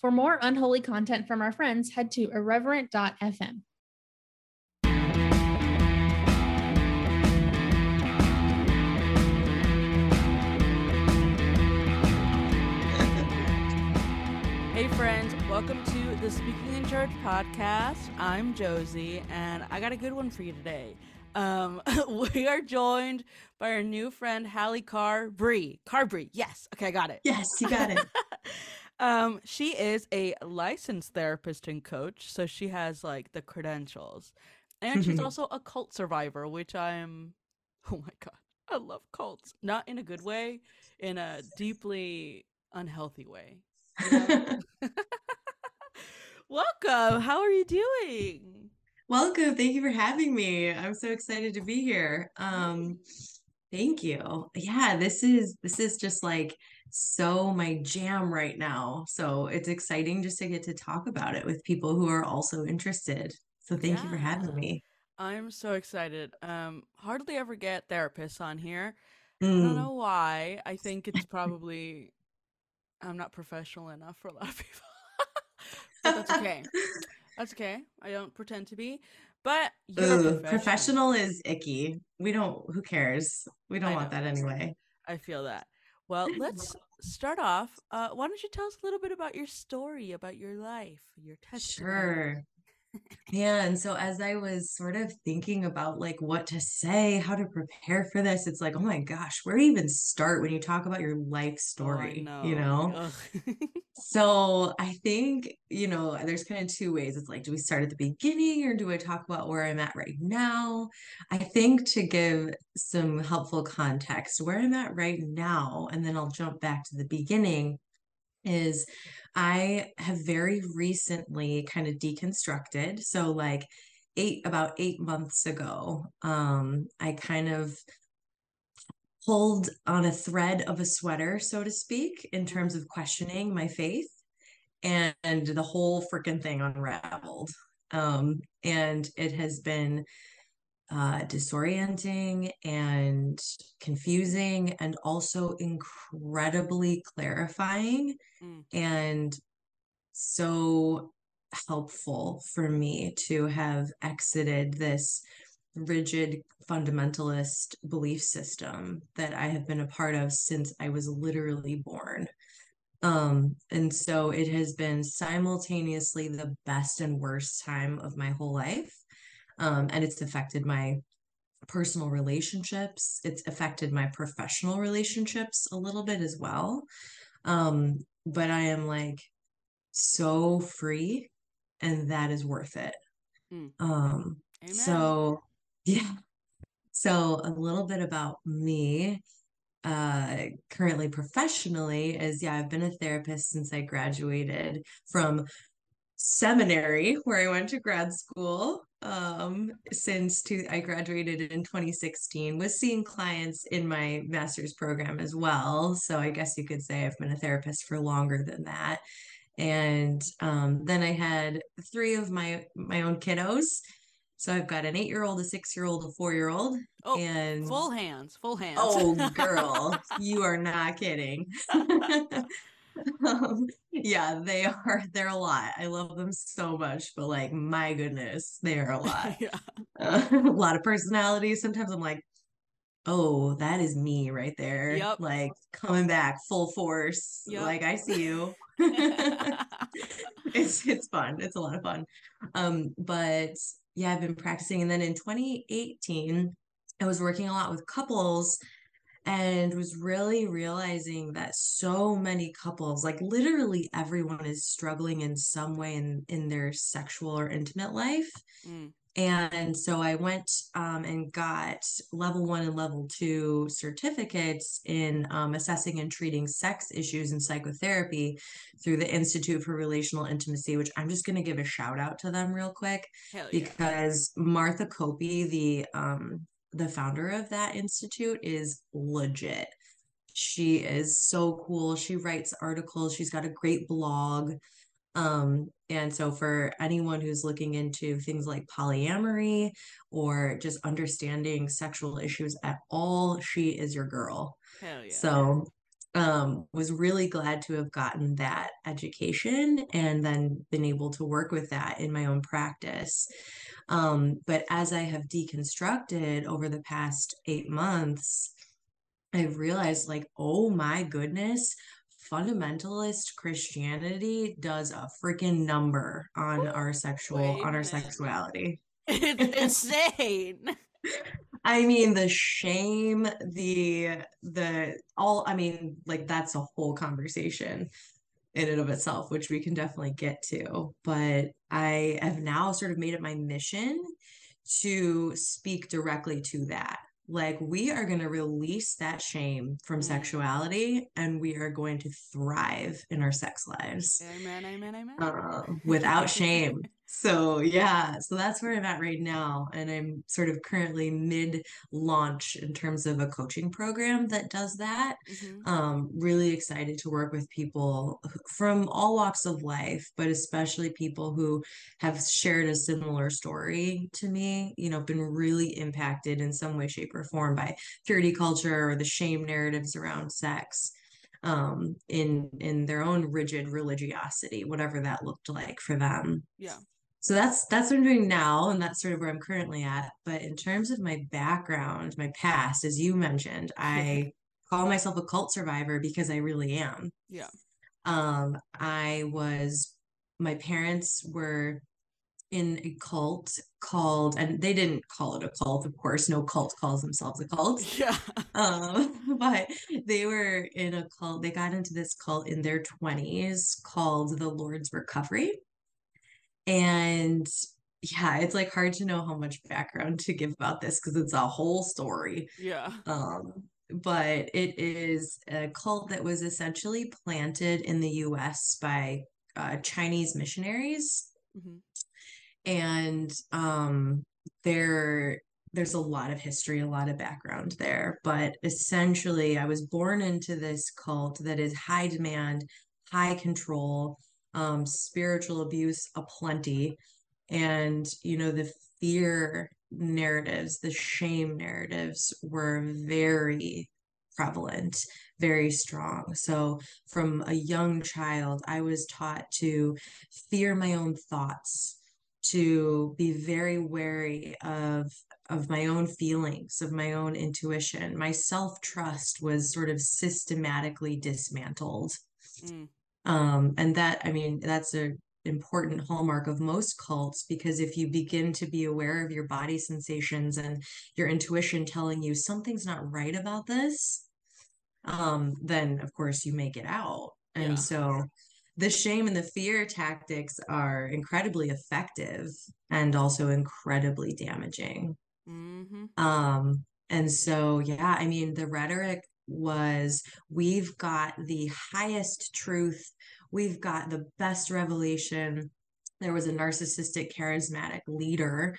For more unholy content from our friends, head to irreverent.fm. Hey, friends, welcome to the Speaking in Church podcast. I'm Josie, and I got a good one for you today. Um, we are joined by our new friend, Hallie Carbree. Carbree, yes. Okay, I got it. Yes, you got it. um, she is a licensed therapist and coach, so she has like the credentials. And she's also a cult survivor, which I'm, oh my God, I love cults. Not in a good way, in a deeply unhealthy way. Welcome. How are you doing? Welcome. Thank you for having me. I'm so excited to be here. Um, thank you. Yeah, this is this is just like so my jam right now. So it's exciting just to get to talk about it with people who are also interested. So thank you for having me. I'm so excited. Um, hardly ever get therapists on here. I don't Mm. know why. I think it's probably I'm not professional enough for a lot of people. but that's okay. That's okay. I don't pretend to be. But Ugh, professional. professional is icky. We don't, who cares? We don't I want know. that anyway. I feel that. Well, let's start off. Uh, why don't you tell us a little bit about your story, about your life, your testimony? Sure. Yeah, and so as I was sort of thinking about like what to say, how to prepare for this, it's like, oh my gosh, where do you even start when you talk about your life Oh, story, know. you know? So I think, you know, there's kind of two ways. It's like, do we start at the beginning or do I talk about where I'm at right now? I think to give some helpful context, where I'm at right now, and then I'll jump back to the beginning, is I have very recently kind of deconstructed. So like eight, about eight months ago, um, I kind of pulled on a thread of a sweater, so to speak, in terms of questioning my faith, and, and the whole freaking thing unraveled. Um, and it has been uh, disorienting and confusing, and also incredibly clarifying, Mm. and so helpful for me to have exited this rigid fundamentalist belief system that I have been a part of since I was literally born. Um, and so it has been simultaneously the best and worst time of my whole life. Um, and it's affected my personal relationships. It's affected my professional relationships a little bit as well. Um, but I am like so free, and that is worth it. Mm. Um, Amen. so yeah. So a little bit about me, uh, currently professionally is yeah, I've been a therapist since I graduated from seminary where I went to grad school. Um, since two, I graduated in 2016, was seeing clients in my master's program as well. So I guess you could say I've been a therapist for longer than that. And um, then I had three of my my own kiddos. So I've got an eight-year-old, a six-year-old, a four-year-old, oh, and full hands, full hands. oh, girl, you are not kidding. Um, yeah, they are. They're a lot. I love them so much, but like, my goodness, they are a lot. yeah. Uh, a lot of personality. Sometimes I'm like, oh, that is me right there. Yep. Like coming back full force. Yep. Like I see you. it's it's fun. It's a lot of fun. Um, but yeah, I've been practicing, and then in 2018, I was working a lot with couples and was really realizing that so many couples, like literally everyone, is struggling in some way in, in their sexual or intimate life. Mm. And so I went um, and got level one and level two certificates in um, assessing and treating sex issues in psychotherapy through the Institute for Relational Intimacy, which I'm just going to give a shout out to them real quick yeah. because Martha Kauppi, the um, the founder of that institute, is legit. She is so cool. She writes articles. She's got a great blog. Um, and so, for anyone who's looking into things like polyamory or just understanding sexual issues at all, she is your girl. Hell yeah. So, um, was really glad to have gotten that education and then been able to work with that in my own practice. Um, but as I have deconstructed over the past eight months, I've realized, like, oh my goodness, fundamentalist Christianity does a freaking number on our sexual Wait on our sexuality. It's insane. I mean the shame, the the all I mean like that's a whole conversation in and of itself, which we can definitely get to. But I have now sort of made it my mission to speak directly to that like we are going to release that shame from mm. sexuality and we are going to thrive in our sex lives amen amen amen uh, without shame so yeah so that's where i'm at right now and i'm sort of currently mid launch in terms of a coaching program that does that. Mm-hmm. um, really excited to work with people from all walks of life but especially people who have shared a similar story to me you know been really impacted in some way shape or form by purity culture or the shame narratives around sex um in in their own rigid religiosity whatever that looked like for them. Yeah so that's that's what I'm doing now, and that's sort of where I'm currently at. But in terms of my background, my past, as you mentioned, I call myself a cult survivor because I really am. Yeah. Um, I was my parents were in a cult called and they didn't call it a cult of course no cult calls themselves a cult yeah um but they were in a cult they got into this cult in their 20s called the lord's recovery and yeah, it's like hard to know how much background to give about this because it's a whole story. Yeah. Um, but it is a cult that was essentially planted in the US by uh, Chinese missionaries. Mm-hmm. And um, there there's a lot of history, a lot of background there. But essentially, I was born into this cult that is high demand, high control, um, spiritual abuse aplenty. And, you know, the fear narratives, the shame narratives were very prevalent, very strong. So, from a young child, I was taught to fear my own thoughts, to be very wary of of my own feelings, of my own intuition. My self trust was sort of systematically dismantled. Mm. Um, and that, I mean, that's a important hallmark of most cults because if you begin to be aware of your body sensations and your intuition telling you something's not right about this, um, then of course you make it out. And yeah. so the shame and the fear tactics are incredibly effective and also incredibly damaging. Mm-hmm. Um, and so, yeah, I mean, the rhetoric was we've got the highest truth, we've got the best revelation. There was a narcissistic, charismatic leader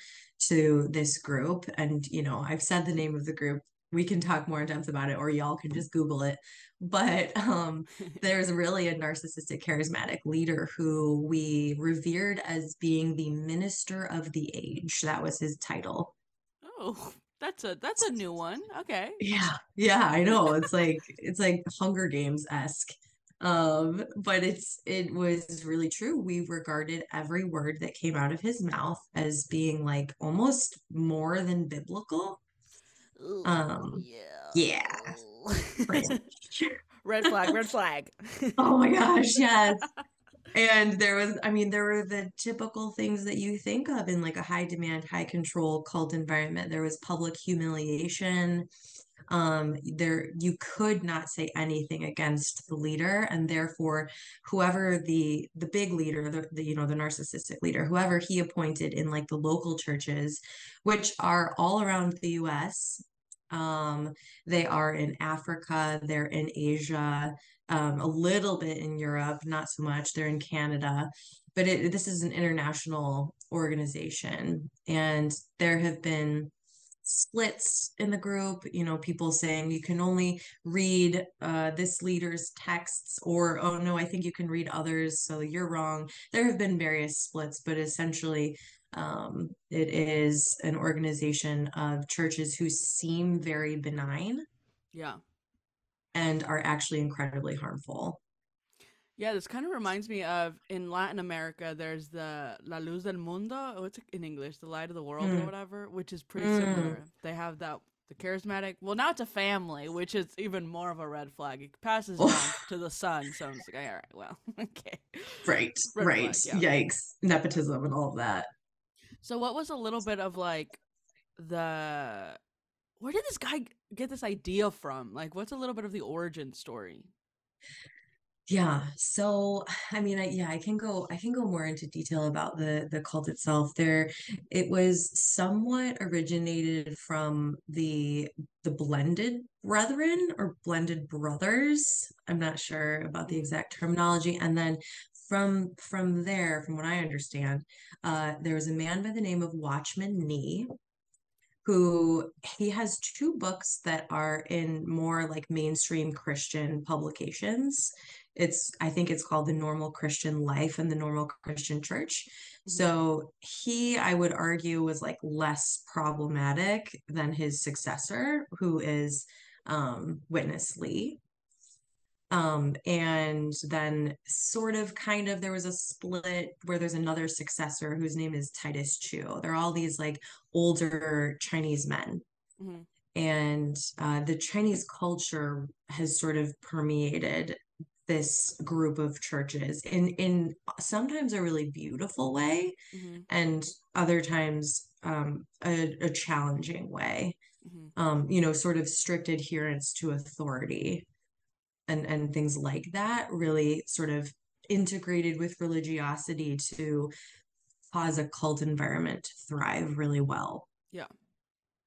to this group. And, you know, I've said the name of the group. We can talk more in depth about it, or y'all can just Google it. But um, there's really a narcissistic, charismatic leader who we revered as being the minister of the age. That was his title. Oh, that's a that's a new one. Okay. Yeah. Yeah, I know. It's like it's like Hunger Games esque. Um, but it's it was really true. We regarded every word that came out of his mouth as being like almost more than biblical. Ooh, um yeah. Yeah. red flag, red flag. oh my gosh, yes and there was i mean there were the typical things that you think of in like a high demand high control cult environment. There was public humiliation. Um there you could not say anything against the leader and therefore whoever the the big leader the, the you know the narcissistic leader whoever he appointed in like the local churches which are all around the US um they are in Africa they're in Asia um, a little bit in Europe, not so much. They're in Canada, but it, this is an international organization, and there have been splits in the group you know people saying you can only read uh, this leader's texts or oh no i think you can read others so you're wrong there have been various splits but essentially um, it is an organization of churches who seem very benign Yeah. And are actually incredibly harmful Yeah, this kind of reminds me of in Latin America, there's the La Luz del Mundo. Oh, it's in English, the light of the world or Mm. whatever, which is pretty Mm. similar. They have that the charismatic. Well, now it's a family, which is even more of a red flag. It passes down to the son, so I'm just like, all right, well, okay. right Red right flag, yeah. yikes nepotism and all of that So, what was a little bit of like the where did this guy get this idea from? Like, what's a little bit of the origin story? Yeah, so I mean, I, yeah, I can go, I can go more into detail about the the cult itself. There, it was somewhat originated from the the Blended Brethren or Blended Brothers. I'm not sure about the exact terminology. And then from from there, from what I understand, uh, there was a man by the name of Watchman Nee who he has two books that are in more like mainstream Christian publications. It's I think it's called The Normal Christian Life and the Normal Christian Church. Mhm. So he, I would argue, was like less problematic than his successor, who is um, Witness Lee. Um, and then sort of kind of there was a split where there's another successor whose name is Titus Chu. They're all these like older Chinese men. Mhm. And uh, the Chinese culture has sort of permeated this group of churches in in sometimes a really beautiful way Mhm. and other times um, a, a challenging way Mhm. um, you know, sort of strict adherence to authority and and things like that really sort of integrated with religiosity to cause a cult environment to thrive really well. Yeah.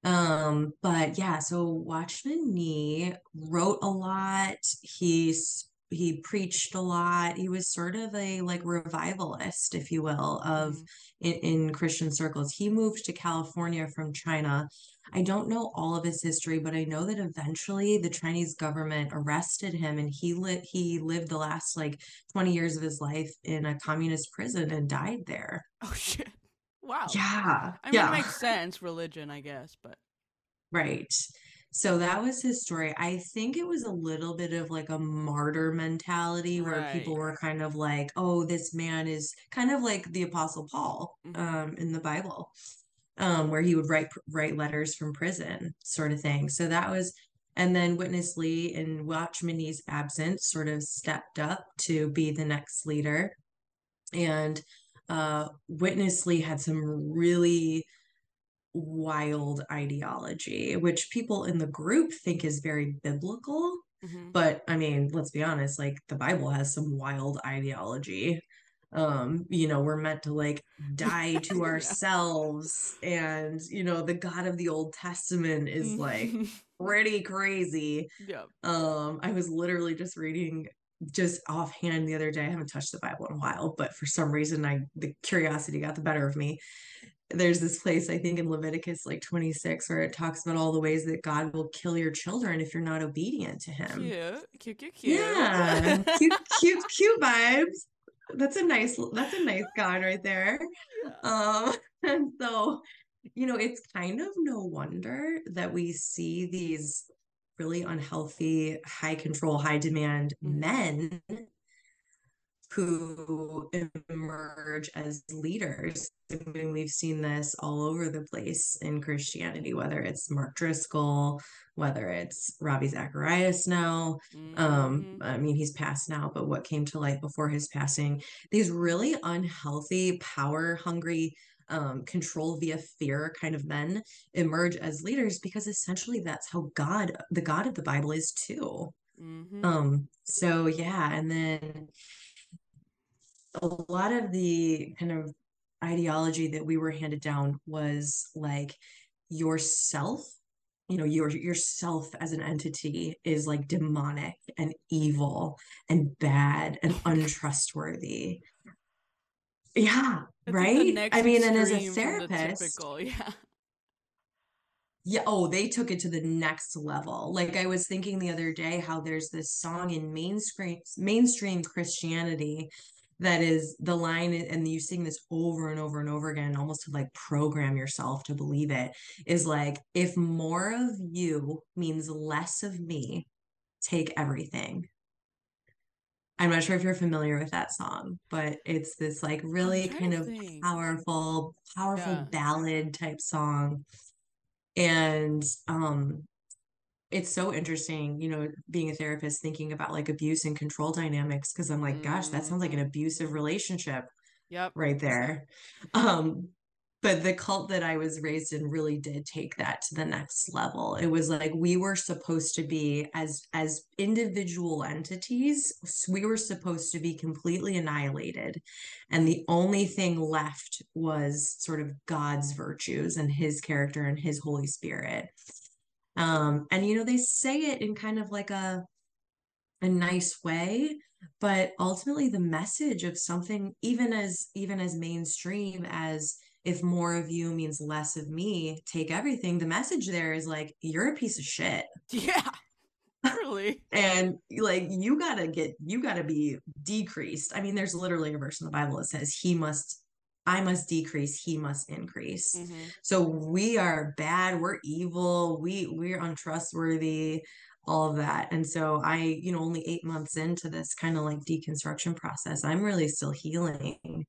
Um, but yeah, so Watchman Nee wrote a lot. He's he preached a lot. He was sort of a like revivalist, if you will, of Mhm. in, in Christian circles. He moved to California from China. I don't know all of his history, but I know that eventually the Chinese government arrested him and he lit he lived the last like 20 years of his life in a communist prison and died there. Oh shit! Wow. Yeah. I mean, yeah. it makes sense, religion, I guess, but Right. So that was his story. I think it was a little bit of like a martyr mentality where people were kind of like, oh, this man is kind of like the Apostle Paul Mhm. um, in the Bible, um, where he would write write letters from prison, sort of thing. So that was, and then Witness Lee in Watchman Nee's absence sort of stepped up to be the next leader. And uh, Witness Lee had some really wild ideology, which people in the group think is very biblical. Mhm. But I mean, let's be honest, like the Bible has some wild ideology. Um, you know, we're meant to like die to Yeah. ourselves, and you know, the God of the Old Testament is like pretty crazy. yeah. Um, I was literally just reading just offhand the other day. I haven't touched the Bible in a while, but for some reason I the curiosity got the better of me. There's this place, I think in Leviticus like 26, where it talks about all the ways that God will kill your children if you're not obedient to him. Cute, cute, cute, cute. Yeah, cute, cute, cute vibes. That's a nice, that's a nice God right there. Um, and so, you know, it's kind of no wonder that we see these really unhealthy, high control, high demand Mhm. men who emerge as leaders. I mean, we've seen this all over the place in Christianity, whether it's Mark Driscoll, whether it's Ravi Zacharias now. Um, Mhm. I mean, he's passed now, but what came to light before his passing, these really unhealthy, power hungry um, control via fear kind of men emerge as leaders because essentially that's how God, the God of the Bible, is too. Mhm. Um, so yeah, and then a lot of the kind of ideology that we were handed down was like yourself you know your yourself as an entity is like demonic and evil and bad and untrustworthy. Yeah right? Next i mean and as a therapist typical, yeah. yeah oh they took it to the next level. Like i was thinking the other day how there's this song in mainstream mainstream christianity that is the line and you sing this over and over and over again almost to like program yourself to believe it is like if more of you means less of me take everything. I'm not sure if you're familiar with that song but it's this like really kind of powerful powerful Yeah. ballad type song. And um it's so interesting you know being a therapist thinking about like abuse and control dynamics because i'm like gosh that sounds like an Mhm. abusive relationship Yep. right there um but the cult that i was raised in really did take that to the next level it was like we were supposed to be as as individual entities we were supposed to be completely annihilated and the only thing left was sort of god's virtues and his character and his holy spirit um and you know they say it in kind of like a a nice way but ultimately the message of something even as even as mainstream as if more of you means less of me take everything the message there is like you're a piece of shit Yeah. Truly. and like you gotta get you gotta be decreased i mean there's literally a verse in the bible that says he must i must decrease he must increase Mhm. so we are bad we're evil we we're untrustworthy all of that and so i you know only eight months into this kind of like deconstruction process i'm really still healing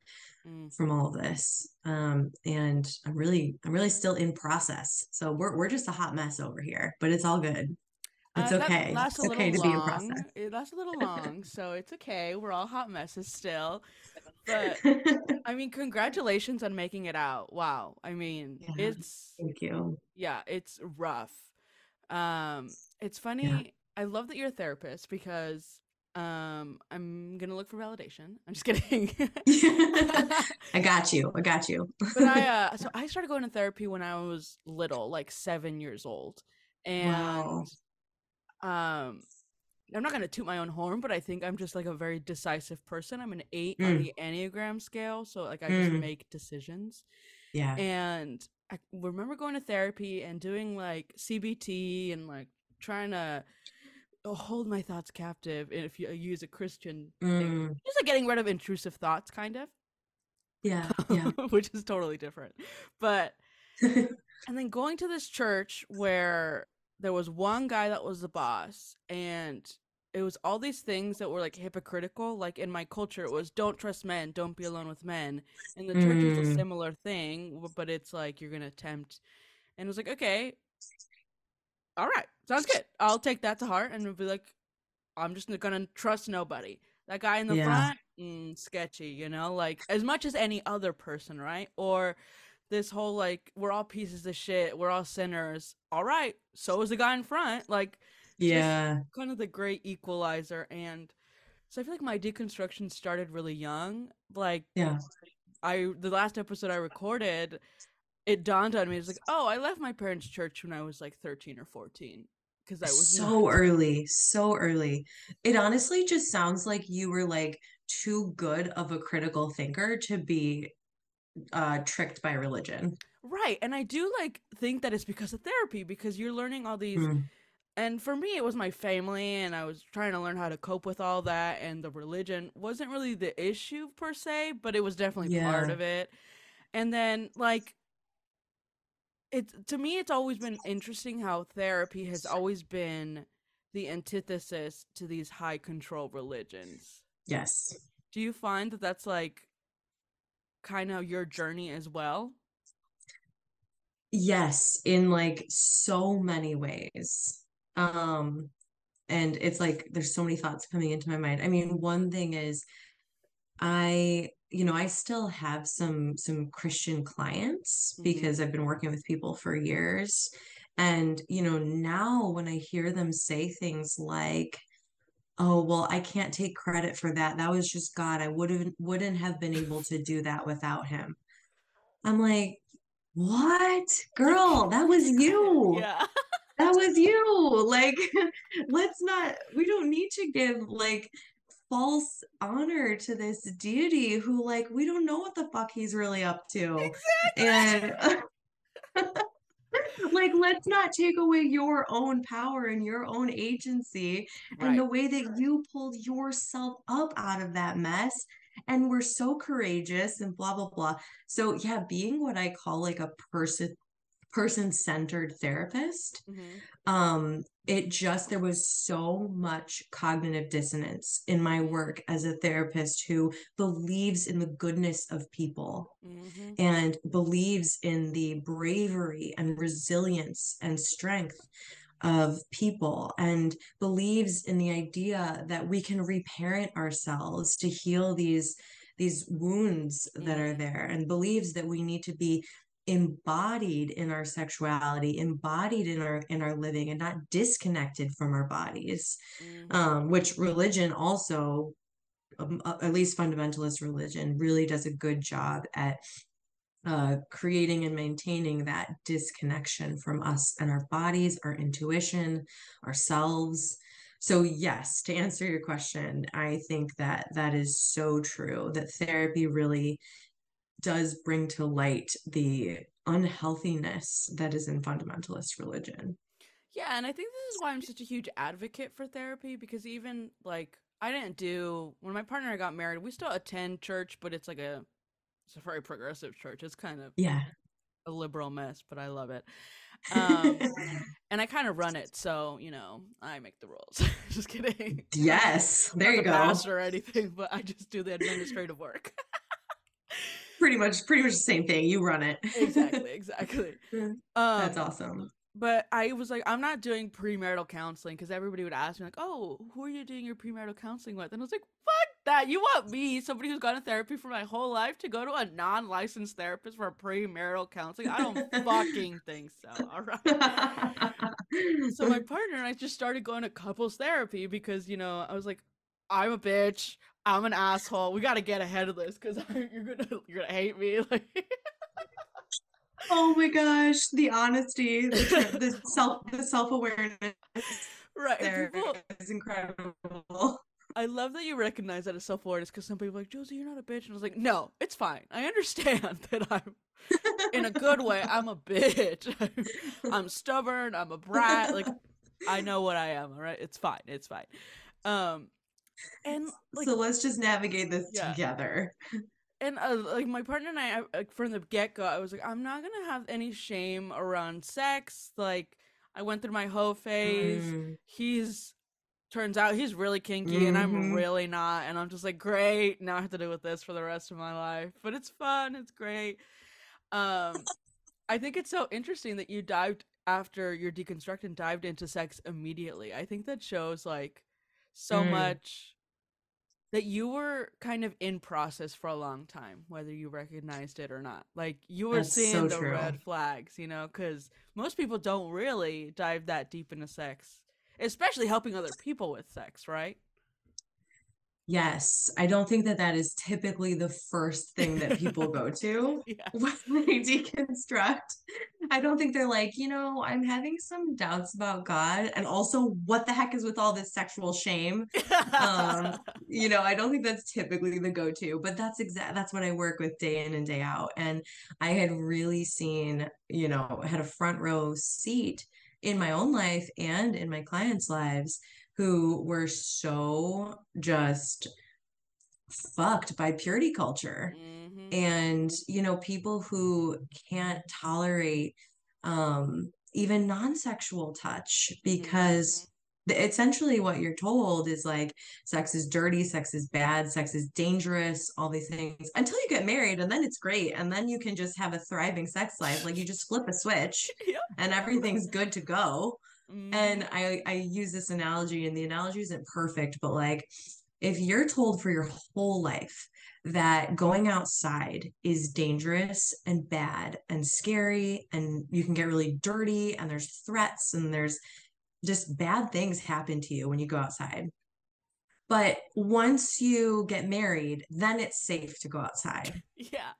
Mm. from all of this um and i'm really i'm really still in process so we're, we're just a hot mess over here but it's all good it's Uh, okay lasts it's okay to little be in long. process It lasts a little long, so it's okay. We're all hot messes still. But I mean, congratulations on making it out. Wow. I mean, Yeah. it's thank you yeah, it's rough. Um, it's funny. I love that you're a therapist because um, I'm gonna look for validation. I'm just kidding. i got you i got you but I uh, so I started going to therapy when I was little, like seven years old, and Wow. Um I'm not gonna toot my own horn, but I think I'm just like a very decisive person. I'm an eight on Mm. the Enneagram scale, so like I just Mm. make decisions. yeah And I remember going to therapy and doing like CBT and like trying to uh, hold my thoughts captive. And if you use a Christian thing, Mm. just like getting rid of intrusive thoughts, kind of, yeah yeah which is totally different. But and then going to this church where there was one guy that was the boss and it was all these things that were like hypocritical like in my culture it was don't trust men don't be alone with men and the church is a Mm. similar thing but it's like you're gonna tempt and it was like okay all right sounds good i'll take that to heart and be like i'm just not gonna trust nobody that guy in the Yeah. front mm, sketchy you know like as much as any other person right or this whole like we're all pieces of shit we're all sinners. All right so is the guy in front like yeah. kind of the great equalizer and so i feel like my deconstruction started really young like yeah. I the last episode i recorded it dawned on me it's like oh i left my parents church when i was like 13 or 14 because i was so early so early. It honestly just sounds like you were like too good of a critical thinker to be uh tricked by religion. Right and i do like think that it's because of therapy because you're learning all these Mm. and for me it was my family and i was trying to learn how to cope with all that and the religion wasn't really the issue per se but it was definitely part of it. And then like it's to me it's always been interesting how therapy has always been the antithesis to these high control religions. Yes. Do you find that that's like kind of your journey as well yes in like so many ways um and it's like there's so many thoughts coming into my mind i mean one thing is i you know, I still have some some Christian clients Mhm. because I've been working with people for years. And, you know, now when I hear them say things like, "Oh, well, I can't take credit for that. That was just God. I wouldn't wouldn't have been able to do that without him." I'm like, "What? Girl, that was you." Yeah. that was you. Like, let's not, we don't need to give like false honor to this deity who, like, we don't know what the fuck he's really up to. exactly. And like, let's not take away your own power and your own agency and the way that you pulled yourself up out of that mess. And we're so courageous and blah, blah, blah. So, yeah, being what I call like a person person-centered therapist Mhm. um it just there was so much cognitive dissonance in my work as a therapist who believes in the goodness of people Mhm. and believes in the bravery and resilience and strength of people and believes in the idea that we can reparent ourselves to heal these these wounds that are Mhm. there and believes that we need to be embodied in our sexuality embodied in our in our living and not disconnected from our bodies Mhm. um which religion also um, at least fundamentalist religion really does a good job at uh, creating and maintaining that disconnection from us and our bodies, our intuition, ourselves. So, yes, to answer your question, I think that that is so true that therapy really does bring to light the unhealthiness that is in fundamentalist religion. Yeah, and I think this is why I'm such a huge advocate for therapy because even like I didn't do when my partner and I got married, we still attend church, but it's like a it's a very progressive church. It's kind of Yeah. a liberal mess, but I love it. Um, and I kind of run it, so you know I make the rules. just kidding. yes, there you go. pastor or anything, but I just do the administrative work. Pretty much, pretty much the same thing. You run it. exactly, exactly. Um, That's awesome. but I was like, I'm not doing premarital counseling because everybody would ask me like, "Oh, who are you doing your premarital counseling with?" And I was like, "Fuck that! You want me, somebody who's gone to therapy for my whole life, to go to a non-licensed therapist for premarital counseling? I don't fucking think so." All right. So my partner and I just started going to couples therapy because you know I was like, I'm a bitch. I'm an asshole. We got to get ahead of this because you're gonna you're gonna hate me. Like, Oh my gosh, the honesty, the, the self, the self-awareness right? and there People, is incredible. I love that you recognize that as self awareness because some people are like, Josie, you're not a bitch. And I was like, no, it's fine. I understand that I'm, in a good way, I'm a bitch. I'm stubborn. I'm a brat. Like, I know what I am. All right. It's fine. It's fine. Um, and like, so let's just navigate this Yeah. together. and uh, like my partner and I, I like from the get go, I was like, I'm not gonna have any shame around sex. Like, I went through my hoe phase. Mm, He's turns out he's really kinky and I'm Mhm. really not. And I'm just like, great. Now I have to deal with this for the rest of my life. But it's fun. It's great. Um, I think it's so interesting that you dived after your deconstruct and dived into sex immediately. I think that shows like so Mm. much that you were kind of in process for a long time, whether you recognized it or not. Like you were That's seeing so the true. red flags, you know, because most people don't really dive that deep into sex, especially helping other people with sex, right? Yes, I don't think that that is typically the first thing that people go to Yeah. when they deconstruct. I don't think they're like, you know, I'm having some doubts about God, and also what the heck is with all this sexual shame? um you know i don't think that's typically the go-to but that's exact that's what i work with day in and day out and i had really seen you know had a front row seat in my own life and in my clients lives who were so just fucked by purity culture Mhm. and you know people who can't tolerate um even non-sexual touch because the- essentially what you're told is like sex is dirty sex is bad sex is dangerous all these things until you get married and then it's great and then you can just have a thriving sex life like you just flip a switch Yep. and everything's good to go Mhm. and I I use this analogy, and the analogy isn't perfect, but like if you're told for your whole life that going outside is dangerous and bad and scary and you can get really dirty and there's threats and there's just bad things happen to you when you go outside. But once you get married, then it's safe to go outside. Yeah.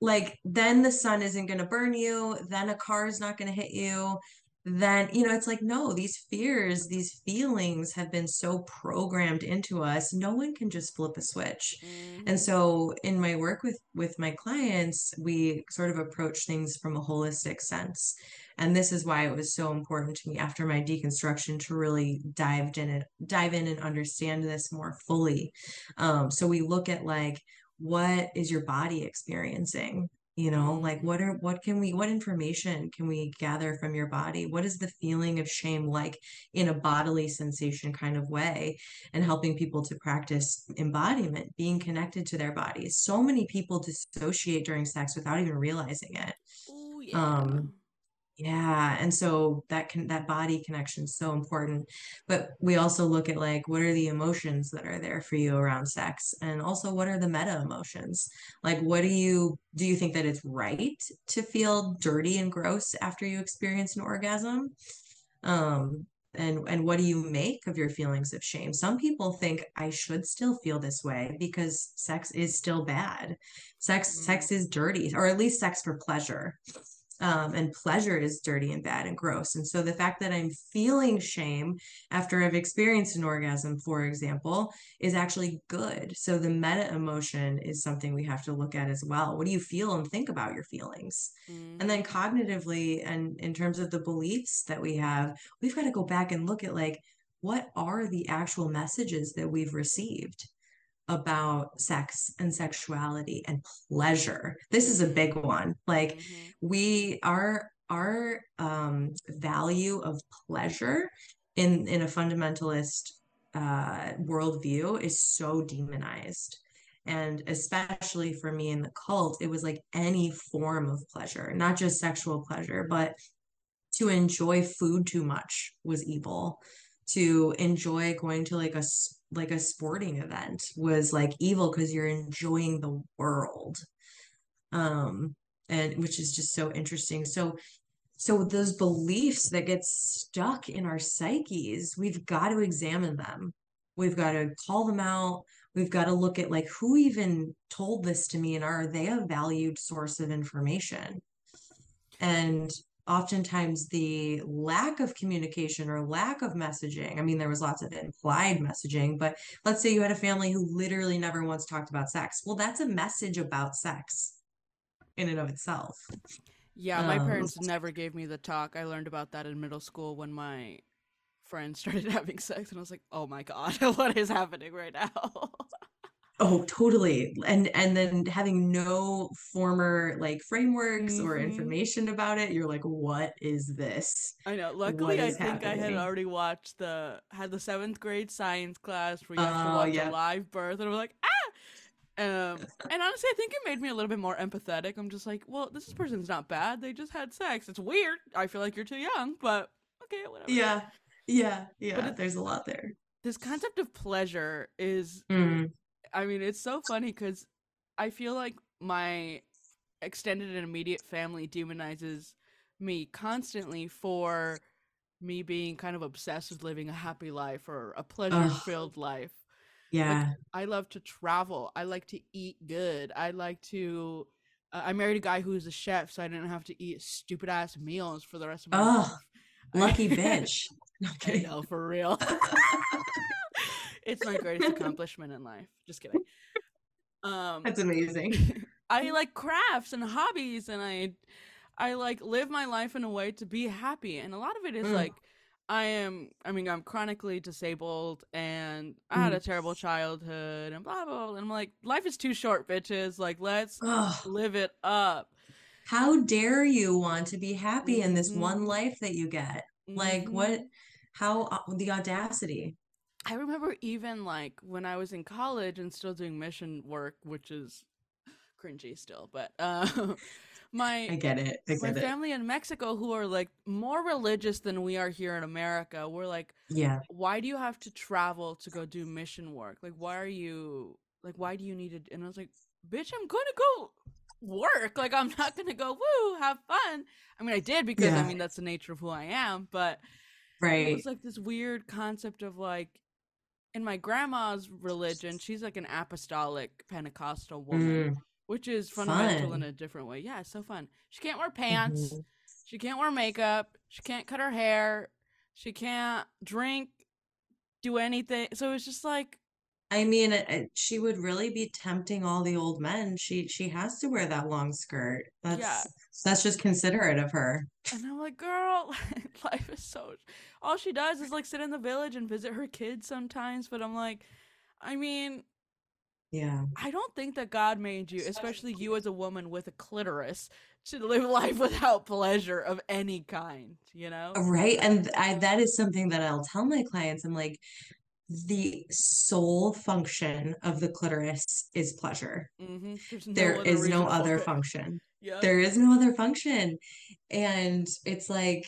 Like then the sun isn't going to burn you, then a car is not going to hit you, then you know it's like no these fears these feelings have been so programmed into us no one can just flip a switch. Mm-hmm. and so in my work with with my clients we sort of approach things from a holistic sense. And this is why it was so important to me after my deconstruction to really dive in and dive in and understand this more fully. Um, so we look at like what is your body experiencing you know like what are what can we what information can we gather from your body? What is the feeling of shame like in a bodily sensation kind of way and helping people to practice embodiment being connected to their bodies? So many people dissociate during sex without even realizing it. Ooh, yeah. um yeah and so that can that body connection is so important but we also look at like what are the emotions that are there for you around sex and also what are the meta emotions? Like what do you do you think that it's right to feel dirty and gross after you experience an orgasm? Um and and what do you make of your feelings of shame? Some people think i should still feel this way because sex is still bad. Sex mm-hmm. sex is dirty or at least sex for pleasure um, and pleasure is dirty and bad and gross. And so the fact that I'm feeling shame after I've experienced an orgasm, for example, is actually good. So the meta emotion is something we have to look at as well. What do you feel and think about your feelings? Mm-hmm. And then cognitively, and in terms of the beliefs that we have, we've got to go back and look at like, what are the actual messages that we've received? About sex and sexuality and pleasure. This is a big one. Like mm-hmm. we our our um value of pleasure in in a fundamentalist uh worldview is so demonized. And especially for me in the cult, it was like any form of pleasure, not just sexual pleasure, but to enjoy food too much was evil. To enjoy going to like a like a sporting event was like evil because you're enjoying the world. Um and which is just so interesting. So so those beliefs that get stuck in our psyches we've got to examine them. We've got to call them out. We've got to look at like who even told this to me and are they a valued source of information? And oftentimes the lack of communication or lack of messaging i mean there was lots of implied messaging but let's say you had a family who literally never once talked about sex. Well that's a message about sex in and of itself. Yeah my um, parents never gave me the talk. I learned about that in middle school when my friends started having sex and i was like oh my god what is happening right now Oh, totally. And and then having no former like frameworks mm-hmm. or information about it, you're like, what is this? I know. Luckily, I think happening? I had already watched the had the seventh grade science class where you have to oh, watch yeah. a live birth, and I'm like, ah. Um, and honestly, I think it made me a little bit more empathetic. I'm just like, well, this person's not bad. They just had sex. It's weird. I feel like you're too young, but okay, whatever. Yeah, yeah, yeah. But there's a lot there. This concept of pleasure is mm I mean, it's so funny because I feel like my extended and immediate family demonizes me constantly for me being kind of obsessed with living a happy life or a pleasure filled life. Yeah. Like, I love to travel. I like to eat good. I like to. Uh, I married a guy who's a chef, so I didn't have to eat stupid ass meals for the rest of my oh, life. Lucky bitch. Okay. No, for real. it's my greatest accomplishment in life. Just kidding. Um, That's amazing. I like crafts and hobbies, and I, I like live my life in a way to be happy. And a lot of it is mm. like, I am. I mean, I'm chronically disabled, and I had a mm. terrible childhood, and blah blah. blah. And I'm like, life is too short, bitches. Like, let's Ugh. live it up. How dare you want to be happy in this one mm-hmm. life that you get? Like, mm-hmm. what? How uh, the audacity? I remember even like when I was in college and still doing mission work, which is cringy still, but uh, my I get it. I my it. family in Mexico who are like more religious than we are here in America. We're like, Yeah. why do you have to travel to go do mission work? Like, why are you like, why do you need it? And I was like, bitch, I'm gonna go work. Like, I'm not gonna go woo, have fun. I mean, I did because I mean that's the nature of who I am, but it Right. was like this weird concept of like in my grandma's religion, she's like an apostolic Pentecostal woman, Mm, which is fundamental in a different way. Yeah, so fun. She can't wear pants. mhm. She can't wear makeup. She can't cut her hair. She can't drink, do anything. So it's just like, I mean, it, it- she would really be tempting all the old men. She she has to wear that long skirt. Yeah. That's that's just considerate of her. and I'm like, girl, life is so. All she does is like sit in the village and visit her kids sometimes. But I'm like, I mean, Yeah. I don't think that God made you, especially you as a woman with a clitoris, to live life without pleasure of any kind, you know? Right. And I that is something that I'll tell my clients. I'm like, the sole function of the clitoris is pleasure. Mm-hmm. No There other no other function. There is no other function. And it's like,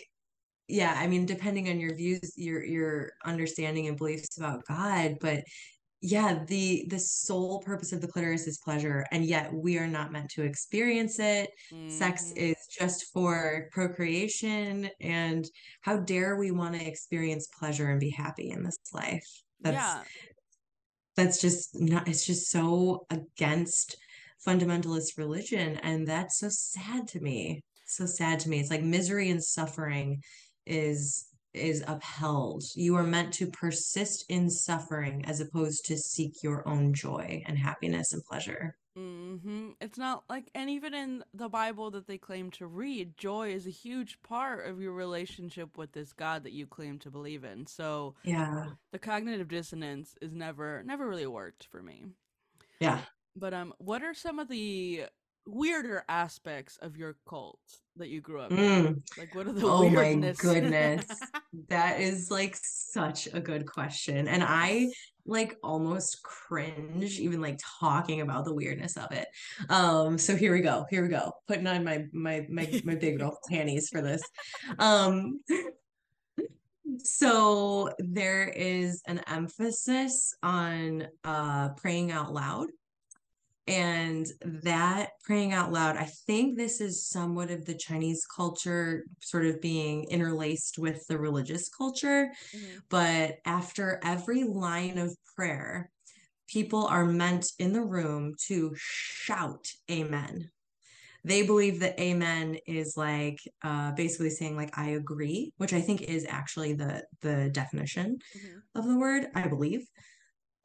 yeah, I mean, depending on your views, your your understanding and beliefs about God, but yeah, the the sole purpose of the clitoris is pleasure, and yet we are not meant to experience it. Sex Mhm. is just for procreation, and how dare we want to experience pleasure and be happy in this life? That's yeah. that's just not it's just so against fundamentalist religion and that's so sad to me so sad to me. It's like misery and suffering is is upheld. You are meant to persist in suffering as opposed to seek your own joy and happiness and pleasure hmm It's not like, and even in the Bible that they claim to read, joy is a huge part of your relationship with this God that you claim to believe in. So yeah the cognitive dissonance is never, never really worked for me. yeah But um, what are some of the weirder aspects of your cult that you grew up in? Mm. Like, what are the Oh my goodness. That is like such a good question. And I like almost cringe even like talking about the weirdness of it. Um, so here we go. Here we go. Putting on my my my my big girl panties for this. Um so there is an emphasis on uh praying out loud. And that praying out loud, I think this is somewhat of the Chinese culture sort of being interlaced with the religious culture. Mhm. But after every line of prayer, people are meant in the room to shout amen. They believe that amen is like uh, basically saying like I agree, which I think is actually the the definition Mhm. of the word, I believe.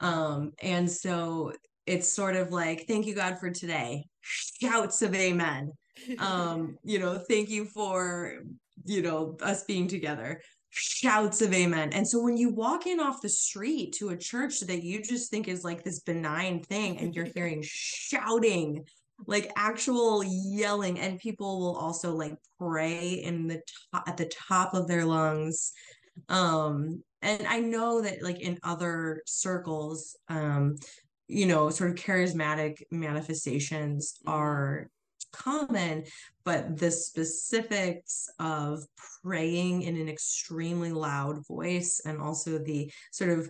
Um, and so it's sort of like, thank you, God, for today. Shouts of amen. Um, you know, thank you for, you know, us being together. Shouts of amen. And so when you walk in off the street to a church that you just think is like this benign thing, and you're hearing shouting, like actual yelling, and people will also like pray in the top at the top of their lungs um and i know that like in other circles um you know sort of charismatic manifestations Mhm. are common but the specifics of praying in an extremely loud voice and also the sort of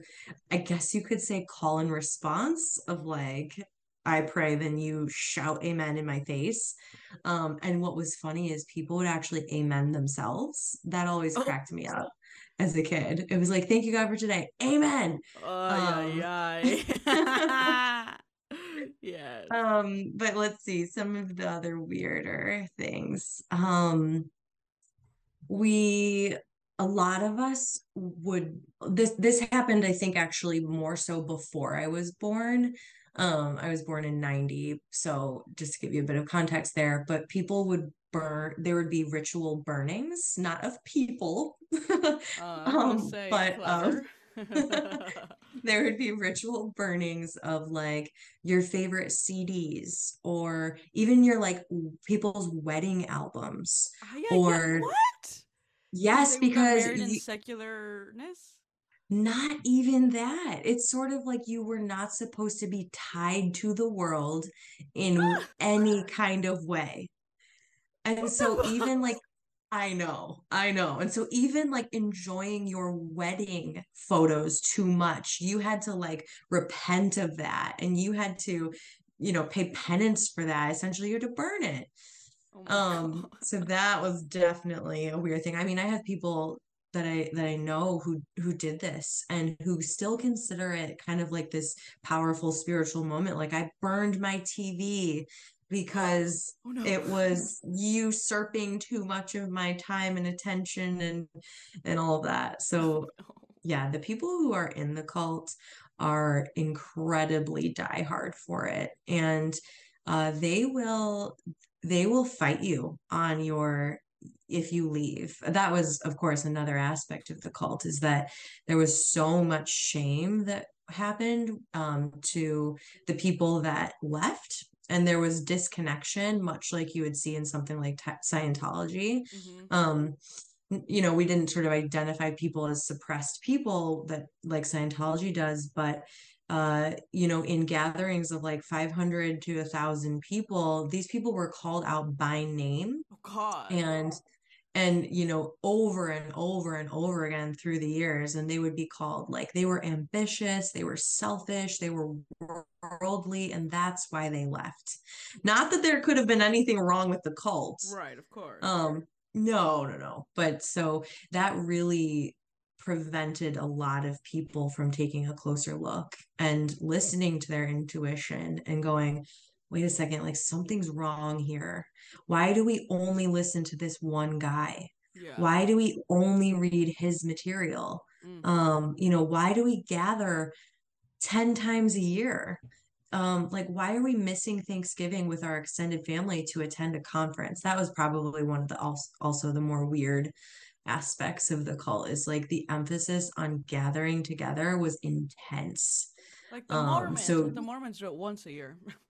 i guess you could say call and response of like i pray then you shout amen in my face um and what was funny is people would actually amen themselves that always Oh. cracked me up as a kid. It was like, thank you, God, for today. Amen. Ay, Um, ay, ay. yes. Um, but let's see some of the other weirder things. Um, we a lot of us would this this happened, I think, actually more so before I was born. Um, I was born in 90, so just to give you a bit of context there, but people would burn, there would be ritual burnings, not of people, Uh, um, but of there would be ritual burnings of like your favorite CDs or even your like people's wedding albums. Ah, yeah, yeah, or- what? Yes, because you- secularness. not even that. It's sort of like you were not supposed to be tied to the world in any kind of way. And so even like I know, I know. And so even like enjoying your wedding photos too much, you had to like repent of that and you had to, you know, pay penance for that. Essentially, you had to burn it. Oh Um, so that was definitely a weird thing. I mean, I have people that I that I know who who did this and who still consider it kind of like this powerful spiritual moment. Like I burned my TV because Oh, no. it was usurping too much of my time and attention and and all that. So yeah, the people who are in the cult are incredibly diehard for it. And uh, they will they will fight you on your if you leave. That was, of course, another aspect of the cult is that there was so much shame that happened um, to the people that left. And there was disconnection, much like you would see in something like t- Scientology Mhm. um you know we didn't sort of identify people as suppressed people that like scientology does but uh you know in gatherings of like 500 to a thousand people these people were called out by name Oh God. and and you know over and over and over again through the years and they would be called like they were ambitious they were selfish they were worldly and that's why they left not that there could have been anything wrong with the cult Right, of course. um, no, no, no. But so that really prevented a lot of people from taking a closer look and listening to their intuition and going, wait a second, like something's wrong here. Why do we only listen to this one guy? yeah. Why do we only read his material? Mm. Um, you know, why do we gather 10 times a year? Um, like why are we missing Thanksgiving with our extended family to attend a conference? That was probably one of the also, also the more weird aspects of the cult is like the emphasis on gathering together was intense. like the um, Mormons. so- the Mormons do it once a year.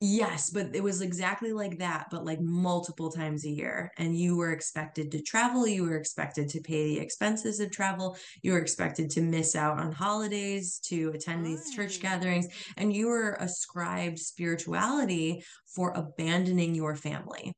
Yes, but it was exactly like that, but like multiple times a year. And you were expected to travel, you were expected to pay the expenses of travel, you were expected to miss out on holidays to attend these church gatherings, and you were ascribed spirituality for abandoning your family.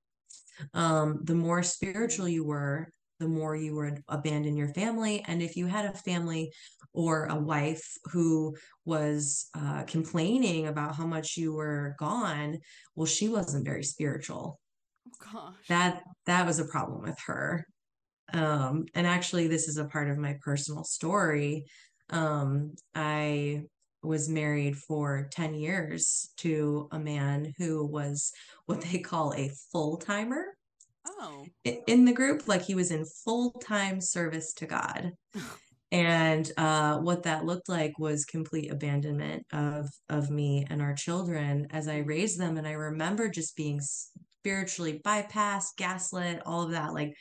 Um, the more spiritual you were, the more you would abandon your family. And if you had a family or a wife who was uh, complaining about how much you were gone, well, she wasn't very spiritual. oh gosh. That that was a problem with her. Um, and actually, this is a part of my personal story. Um, I was married for 10 years to a man who was what they call a full timer Oh. in the group like he was in full-time service to god and uh what that looked like was complete abandonment of of me and our children as i raised them and i remember just being spiritually bypassed gaslit all of that like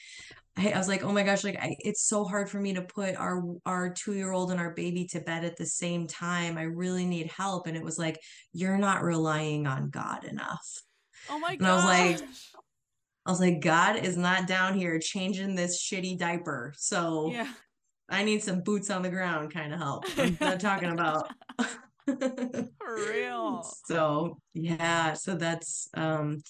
I, I was like oh my gosh like I, it's so hard for me to put our our two-year-old and our baby to bed at the same time i really need help and it was like you're not relying on god enough Oh my god! And I was like. I was like, God is not down here changing this shitty diaper. So yeah. I need some boots on the ground kind of help. I'm not talking about. For real. So yeah, so that's um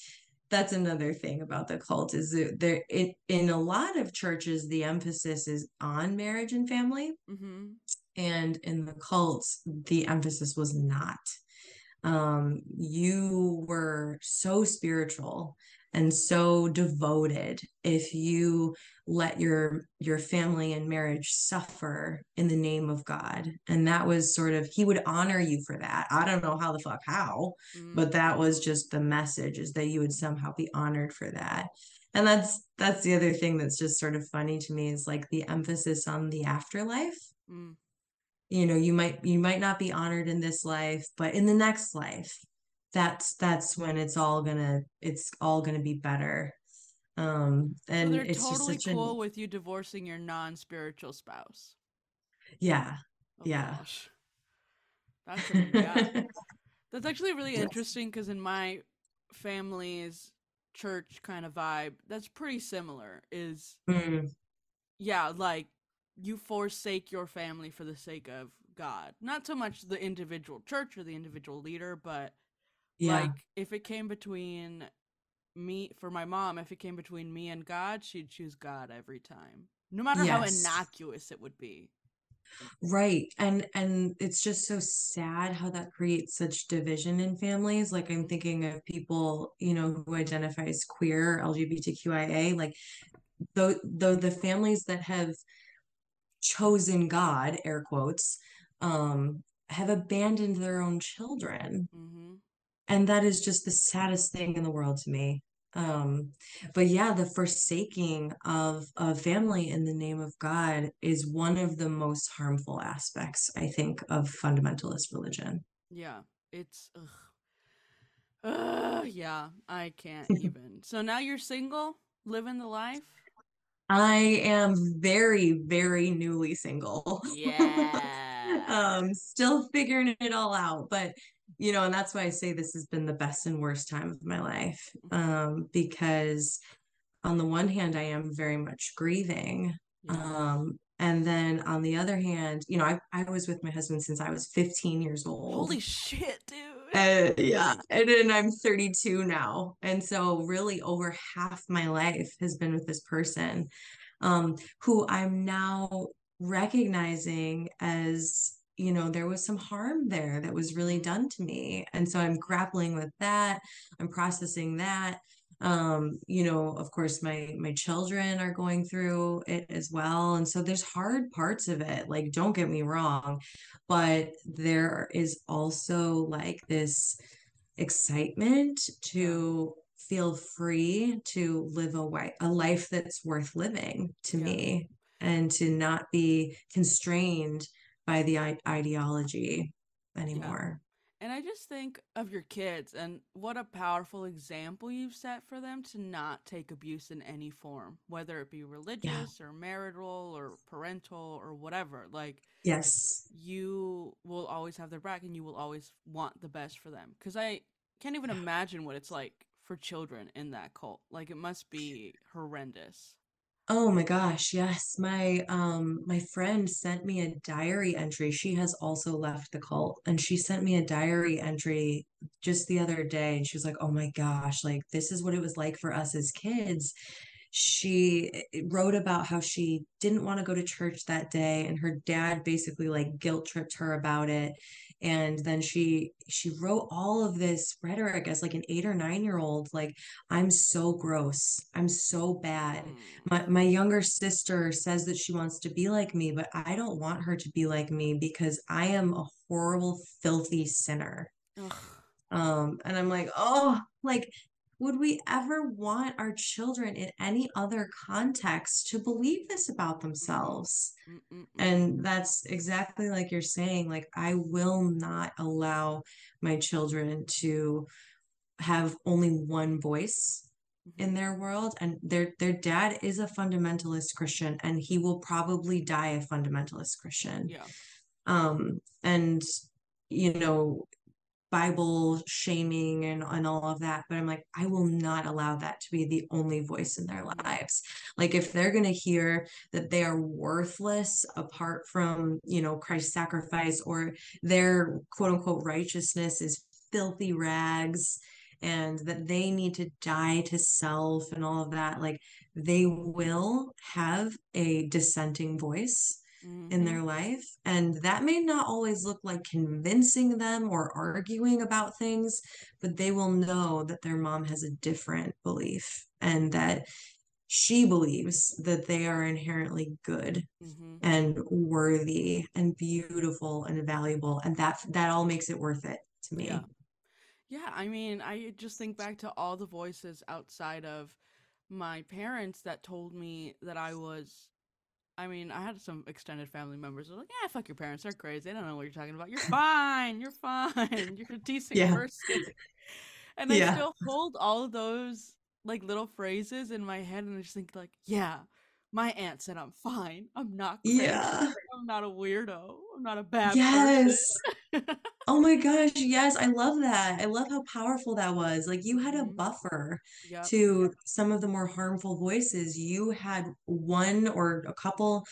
that's another thing about the cult is that there it in a lot of churches the emphasis is on marriage and family Mm-hmm. and in the cults the emphasis was not um you were so spiritual and so devoted if you let your your family and marriage suffer in the name of God and that was sort of he would honor you for that i don't know how the fuck how Mm. but that was just the message is that you would somehow be honored for that and that's that's the other thing that's just sort of funny to me is like the emphasis on the afterlife Mm. you know you might you might not be honored in this life but in the next life that's that's when it's all gonna it's all gonna be better um So and they're it's totally just such cool an with you divorcing your non-spiritual spouse. yeah Oh Yeah. gosh. That's a, yeah. That's actually really Yes. interesting because in my family's church kind of vibe, that's pretty similar. Is Mm, yeah, like you forsake your family for the sake of God. Not so much the individual church or the individual leader, but Yeah. like if it came between me for my mom, if it came between me and God, she'd choose God every time. No matter how Yes. innocuous it would be. Right. And and it's just so sad how that creates such division in families. Like I'm thinking of people, you know, who identify as queer, LGBTQIA, like though though the families that have chosen God, air quotes, um, have abandoned their own children. hmm And that is just the saddest thing in the world to me. Um, but yeah, the forsaking of a family in the name of God is one of the most harmful aspects, I think, of fundamentalist religion. Yeah. It's ugh. Ugh, yeah, I can't even. So now you're single, living the life? I am very, very newly single. Yeah. um, still figuring it all out, but you know, and that's why I say this has been the best and worst time of my life. Um, because on the one hand, I am very much grieving. Um, and then on the other hand, you know, I, I was with my husband since I was 15 years old. Holy shit, dude. Uh, yeah, and then I'm 32 now, and so really over half my life has been with this person, um, who I'm now recognizing as, you know, there was some harm there that was really done to me, and so I'm grappling with that. I'm processing that. Um, you know, of course, my my children are going through it as well, and so there's hard parts of it. Like, don't get me wrong, but there is also like this excitement to feel free to live a way a life that's worth living to Yeah. me and to not be constrained by the I- ideology anymore And I just think of your kids and what a powerful example you've set for them to not take abuse in any form, whether it be religious or marital or parental or whatever. Like, yes you will always have their back and you will always want the best for them. Because I can't even imagine what it's like for children in that cult. Like, it must be horrendous. Oh my gosh, yes. My um my friend sent me a diary entry. She has also left the cult and she sent me a diary entry just the other day and she was like, "Oh my gosh, like this is what it was like for us as kids." She wrote about how she didn't want to go to church that day and her dad basically like guilt tripped her about it. And then she she wrote all of this rhetoric as like an eight or nine year old, like, I'm so gross. I'm so bad Mm. my my younger sister says that she wants to be like me, but I don't want her to be like me because I am a horrible, filthy sinner. Ugh. Um, and I'm like, oh, like, would we ever want our children in any other context to believe this about themselves? Mm-mm-mm. And that's exactly like you're saying, like, I will not allow my children to have only one voice in Mhm. their world and their their dad is a fundamentalist christian and he will probably die a fundamentalist christian Yeah. um and you know bible shaming and and all of that but i'm like i will not allow that to be the only voice in their lives. Like if they're going to hear that they are worthless apart from you know christ's sacrifice or their quote unquote righteousness is filthy rags and that they need to die to self and all of that like they will have a dissenting voice in Mhm. their life and that may not always look like convincing them or arguing about things but they will know that their mom has a different belief and that she believes that they are inherently good Mhm. and worthy and beautiful and valuable and that that all makes it worth it to me Yeah. Yeah, I mean, I just think back to all the voices outside of my parents that told me that I was. I mean, I had some extended family members who were like, "Yeah, fuck your parents. They're crazy. They don't know what you're talking about. You're fine. You're fine. You're a decent Yeah. person." And I Yeah. still hold all of those like little phrases in my head, and I just think like, "Yeah, my aunt said I'm fine. I'm not crazy. yeah I'm not a weirdo. I'm not a bad yes person." oh my gosh yes i love that i love how powerful that was like you had a Mhm. buffer Yep. to some of the more harmful voices you had one or a couple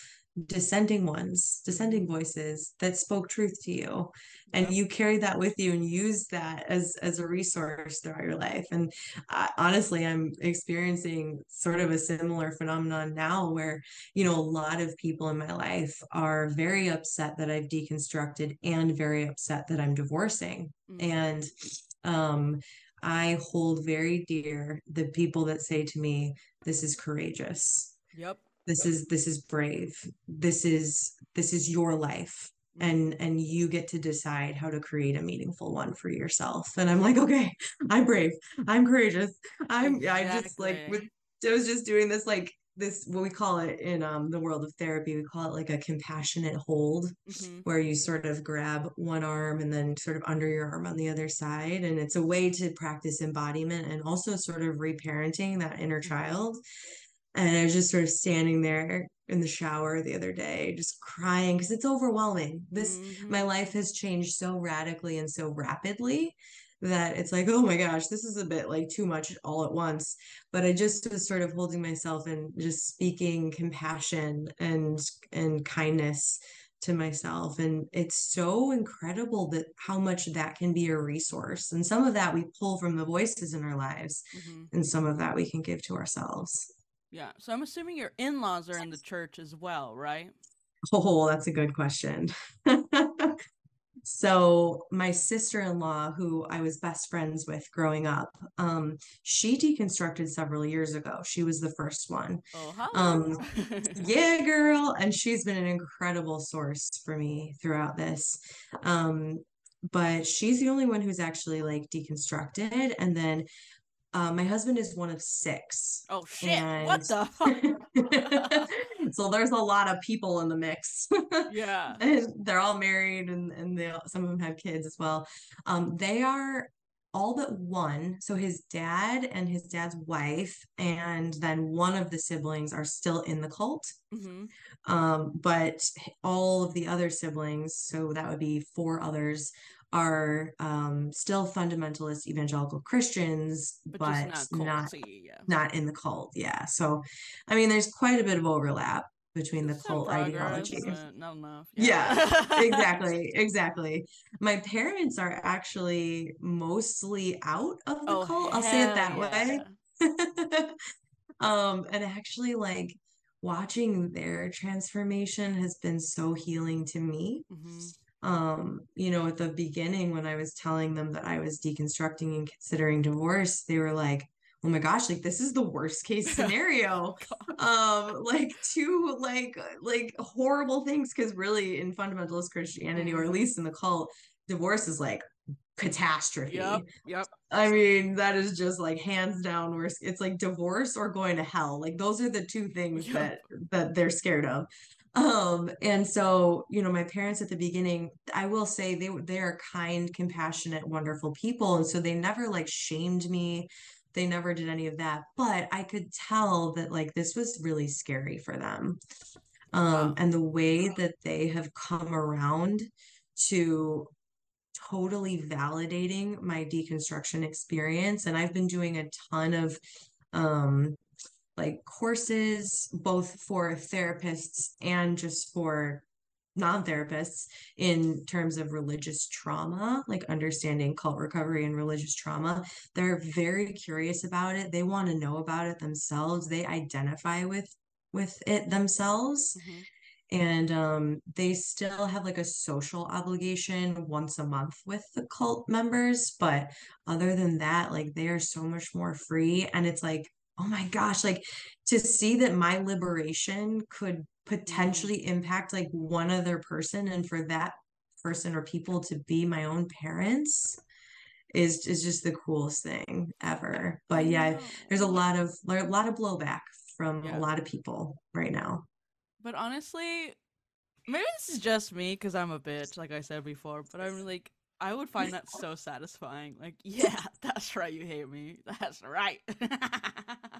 dissenting ones, descending voices that spoke truth to you. And you carried that with you and used that as as a resource throughout your life. And uh, honestly, I'm experiencing sort of a similar phenomenon now where, you know, a lot of people in my life are very upset that I've deconstructed and very upset that I'm divorcing. Mm-hmm. And um I hold very dear the people that say to me, this is courageous. Yep this is this is brave this is this is your life mm-hmm. and and you get to decide how to create a meaningful one for yourself and i'm like okay i'm brave i'm courageous i'm exactly. i just like with i was just doing this like this what we call it in um the world of therapy we call it like a compassionate hold mm-hmm. where you sort of grab one arm and then sort of under your arm on the other side and it's a way to practice embodiment and also sort of reparenting that inner mm-hmm. child and I was just sort of standing there in the shower the other day, just crying because it's overwhelming. This, mm-hmm. my life has changed so radically and so rapidly that it's like, oh my gosh, this is a bit like too much all at once. But I just was sort of holding myself and just speaking compassion and and kindness to myself and it's so incredible that how much that can be a resource and some of that we pull from the voices in our lives mm-hmm. and some of that we can give to ourselves yeah. So I'm assuming your in laws are in the church as well, right? Oh, that's a good question. so my sister-in-law who i was best friends with growing up um, she deconstructed several years ago she was the first one oh, um, yeah girl and she's been an incredible source for me throughout this um, but she's the only one who's actually like deconstructed and then uh, my husband is one of six. Oh shit! And... What the? so there's a lot of people in the mix. yeah, and they're all married, and and they some of them have kids as well. Um, they are all but one. So his dad and his dad's wife, and then one of the siblings are still in the cult. Mm-hmm. Um, but all of the other siblings, so that would be four others, are um, still fundamentalist evangelical Christians, but, but not not, yeah. not in the cult. Yeah. So, I mean, there's quite a bit of overlap between the cult ideology. Not enough. Yeah, yeah exactly, exactly. My parents are actually mostly out of the oh, cult. I'll say it that yeah. way. um, and actually, like watching their transformation has been so healing to me. Mm-hmm um, you know, at the beginning when I was telling them that I was deconstructing and considering divorce, they were like, oh my gosh, like this is the worst case scenario. um, like two like like horrible things because really in fundamentalist Christianity, or at mm-hmm. least in the cult, divorce is like catastrophe. Yep. Yep. I mean, that is just like hands down worst. It's like divorce or going to hell. Like those are the two things yep. that that they're scared of um and so you know my parents at the beginning i will say they were they are kind compassionate wonderful people and so they never like shamed me. They never did any of that but i could tell that like this was really scary for them. Um and the way that they have come around to totally validating my deconstruction experience and i've been doing a ton of um like courses both for therapists and just for non-therapists in terms of religious trauma like understanding cult recovery and religious trauma. They're very curious about it. They want to know about it themselves. They identify with with it themselves. Mm-hmm. and um, they still have like a social obligation once a month with the cult members but other than that like they are so much more free. And it's like oh my gosh, like to see that my liberation could mm-hmm. potentially impact like one other person and for that person or people to be my own parents is is just the coolest thing ever. But yeah, there's a lot of a lot of blowback from yeah. a lot of people right now. But honestly, maybe this is just me because I'm a bitch, like I said before. But I'm like, I would find that so satisfying. Like, yeah, that's right, you hate me. That's right.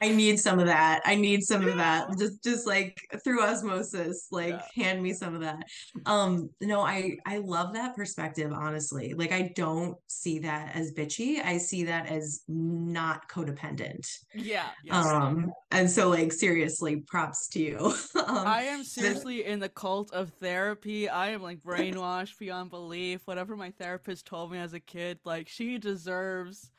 I need some of that. I need some of that. Just just like through osmosis, like Yeah. hand me some of that. Um, no, I I love that perspective, honestly. Like I don't see that as bitchy. I see that as not codependent. Yeah. Yes. Um, and so like seriously, props to you. Um, I am seriously in the cult of therapy. I am like brainwashed beyond belief. Whatever my therapist told me as a kid, like she deserves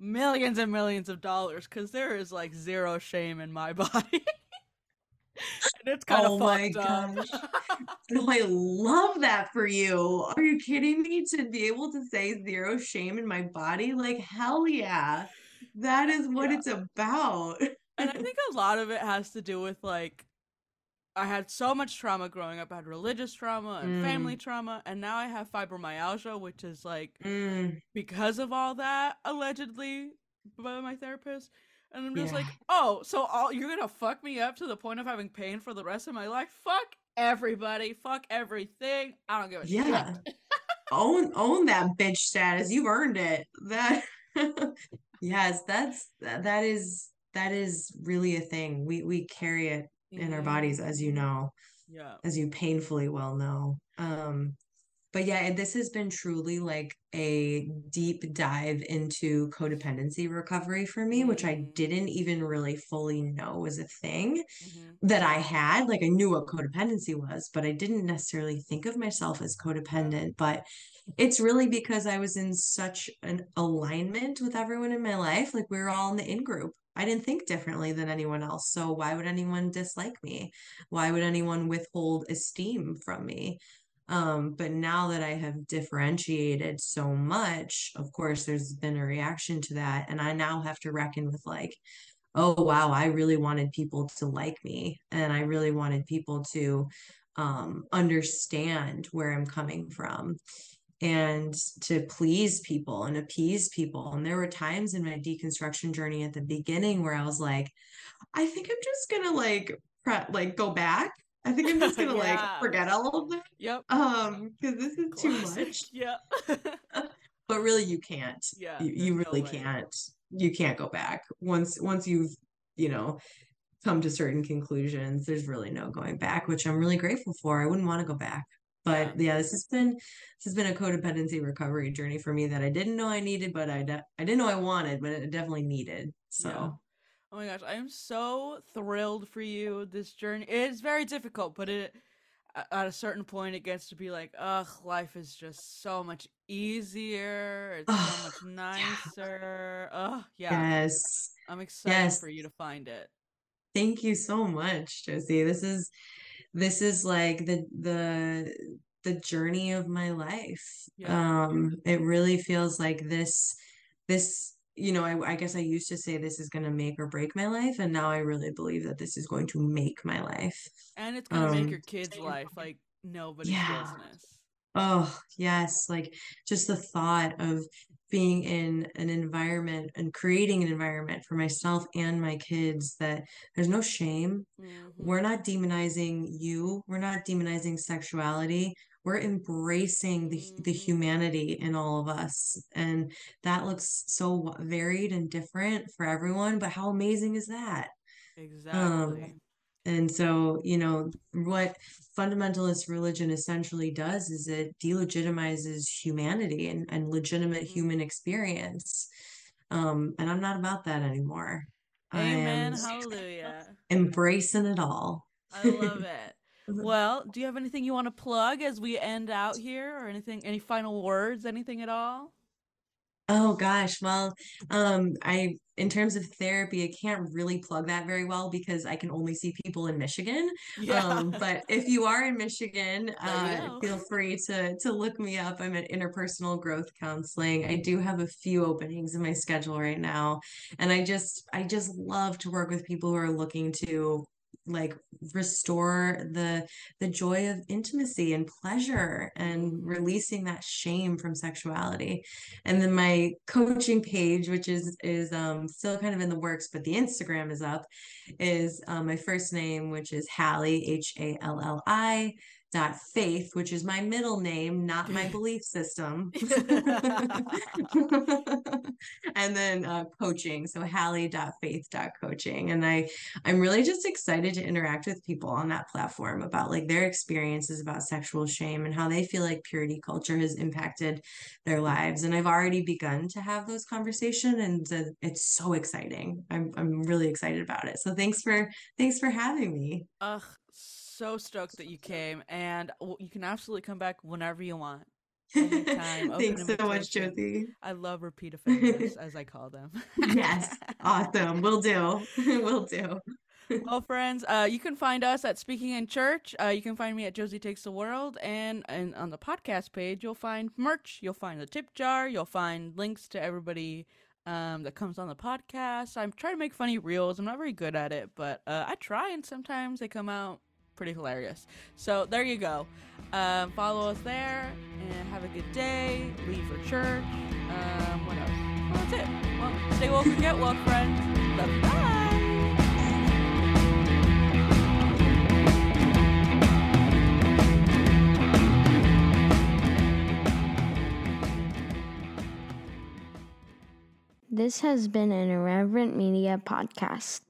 millions and millions of dollars because there is like zero shame in my body. and it's kind of Oh my up. No, I love that for you. Are you kidding me? To be able to say zero shame in my body, like hell yeah. That is what Yeah. it's about. and I think a lot of it has to do with like I had so much trauma growing up. I had religious trauma and family trauma, and now I have fibromyalgia, which is like Mm, because of all that allegedly by my therapist. And I'm just like, oh, so all you're gonna fuck me up to the point of having pain for the rest of my life? Fuck everybody, fuck everything. I don't give a yeah. shit. Own own that bitch status. You've earned it. That yes, that's that is that is really a thing. We we carry it in our bodies, as you know. Yeah. as you painfully well know. Um, but yeah, this has been truly like a deep dive into codependency recovery for me, which I Mm. didn't even really fully know was a thing Mhm. that I had. Like I knew what codependency was, but I didn't necessarily think of myself as codependent. But it's really because I was in such an alignment with everyone in my life. Like we were all in the in group. I didn't think differently than anyone else. So why would anyone dislike me? Why would anyone withhold esteem from me? Um, but now that I have differentiated so much, of course, there's been a reaction to that. And I now have to reckon with like, oh wow, I really wanted people to like me and I really wanted people to um understand where I'm coming from and to please people and appease people. And there were times in my deconstruction journey at the beginning where I was like, I think I'm just gonna like pre- like go back. I think I'm just gonna Yeah. like forget all of that. Yep. Um, because this is too much. Yeah. But really you can't. yeah. You, you really way. can't. You can't go back. Once once you've, you know, come to certain conclusions, there's really no going back, which I'm really grateful for. I wouldn't want to go back. But yeah, this has been this has been a codependency recovery journey for me that I didn't know I needed, but I de- I didn't know I wanted, but it definitely needed. So Yeah. Oh my gosh, I am so thrilled for you. This journey it's very difficult, but it at a certain point it gets to be like, ugh, life is just so much easier. It's so much nicer. Ugh, yeah. yes. I'm excited Yes. for you to find it. Thank you so much, Josie. This is this is like the the the journey of my life. Yeah. Um, it really feels like this this, you know, I, I guess I used to say this is going to make or break my life, and now I really believe that this is going to make my life. And it's gonna make Um, your kids' life like nobody's yeah. business. Oh, yes, like just the thought of being in an environment and creating an environment for myself and my kids that there's no shame. Mhm. We're not demonizing you. We're not demonizing sexuality. We're embracing the the Mhm. humanity in all of us. And that looks so varied and different for everyone, but how amazing is that? Exactly. And so, you know, what fundamentalist religion essentially does is it delegitimizes humanity and, and legitimate Mhm. human experience. Um, and I'm not about that anymore. Amen. am Hallelujah. embracing it all. I love it. Well, do you have anything you want to plug as we end out here or anything any final words, anything at all? Oh gosh, well, um, I in terms of therapy, I can't really plug that very well because I can only see people in Michigan. Um, but if you are in Michigan, uh, feel free to to look me up. I'm at Interpersonal Growth Counseling. I do have a few openings in my schedule right now, and I just I just love to work with people who are looking to like restore the the joy of intimacy and pleasure and releasing that shame from sexuality. And then my coaching page which is is um still kind of in the works but the instagram is up is um, my first name which is hallie h-a-l-l-i dot faith which is my middle name not my belief system. And then uh, coaching so hallie dot faith dot coaching and i i'm really just excited to interact with people on that platform about like their experiences about sexual shame and how they feel like purity culture has impacted their lives and i've already begun to have those conversations and it's so exciting. I'm, I'm really excited about it. So thanks for thanks for having me. Ugh so stoked that you came, and you can absolutely come back whenever you want. Anytime. Thanks so much, Josie. I love repeat offenders, as I call them. yes, awesome. We'll do. We'll do. well, friends, uh, you can find us at Speaking in Church. Uh, you can find me at Josie Takes the World, and and on the podcast page, you'll find merch. You'll find the tip jar. You'll find links to everybody um, that comes on the podcast. I'm trying to make funny reels. I'm not very good at it, but uh, I try, and sometimes they come out pretty hilarious. So there you go. Um, follow us there and have a good day. Leave for church. Um, what else? Well, that's it. Well, stay woke and get woke, friends. You. Bye. This has been an Irreverent Media podcast.